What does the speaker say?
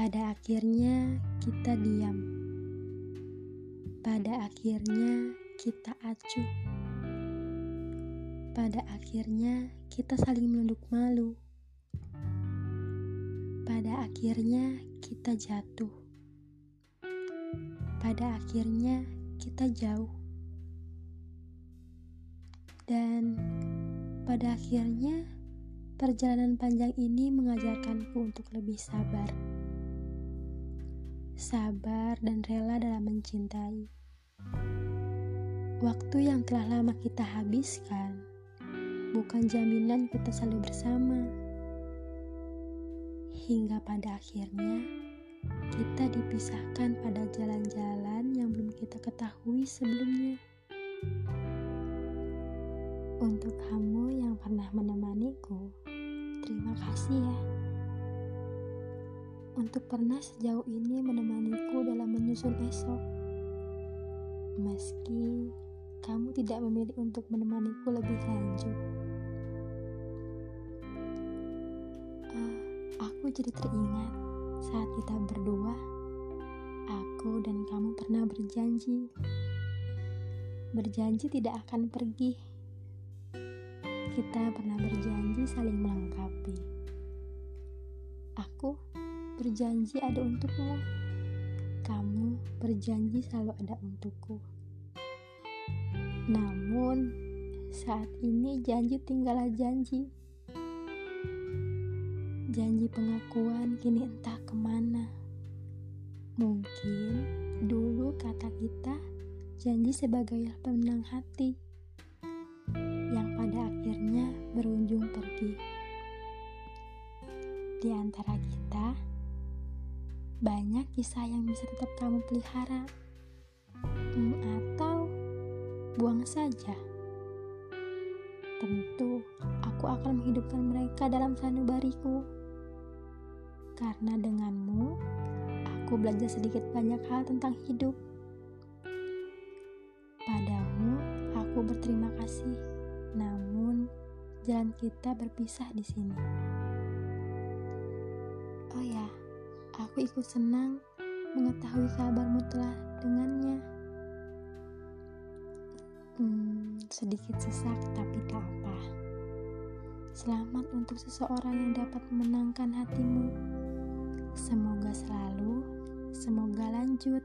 Pada akhirnya kita diam. Pada akhirnya kita acuh. Pada akhirnya kita saling menunduk malu. Pada akhirnya kita jatuh. Pada akhirnya kita jauh. Dan pada akhirnya perjalanan panjang ini mengajarkanku untuk lebih sabar sabar, dan rela dalam mencintai. Waktu yang telah lama kita habiskan bukan jaminan kita selalu bersama. Hingga pada akhirnya kita dipisahkan pada jalan-jalan yang belum kita ketahui sebelumnya. Untuk kamu yang pernah menemaniku, terima kasih ya untuk pernah sejauh ini menemaniku dalam menyusun esok. Meski kamu tidak memilih untuk menemaniku lebih lanjut. Uh, aku jadi teringat saat kita berdua, aku dan kamu pernah berjanji. Berjanji tidak akan pergi. Kita pernah berjanji saling melengkapi. Aku berjanji ada untukmu. Kamu berjanji selalu ada untukku. Namun, saat ini janji tinggallah janji. Janji pengakuan kini entah ke mana. Mungkin dulu kata kita janji sebagai pemenang hati yang pada akhirnya berujung pergi. Di antara kita, banyak kisah yang bisa tetap kamu pelihara, hmm, atau buang saja. Tentu, aku akan menghidupkan mereka dalam sanubariku. Karena denganmu, aku belajar sedikit banyak hal tentang hidup. Padamu, aku berterima kasih. Namun, jalan kita berpisah di sini. Oh ya, Aku ikut senang mengetahui kabarmu telah dengannya. Hmm, sedikit sesak tapi tak apa. Selamat untuk seseorang yang dapat memenangkan hatimu. Semoga selalu, semoga lanjut.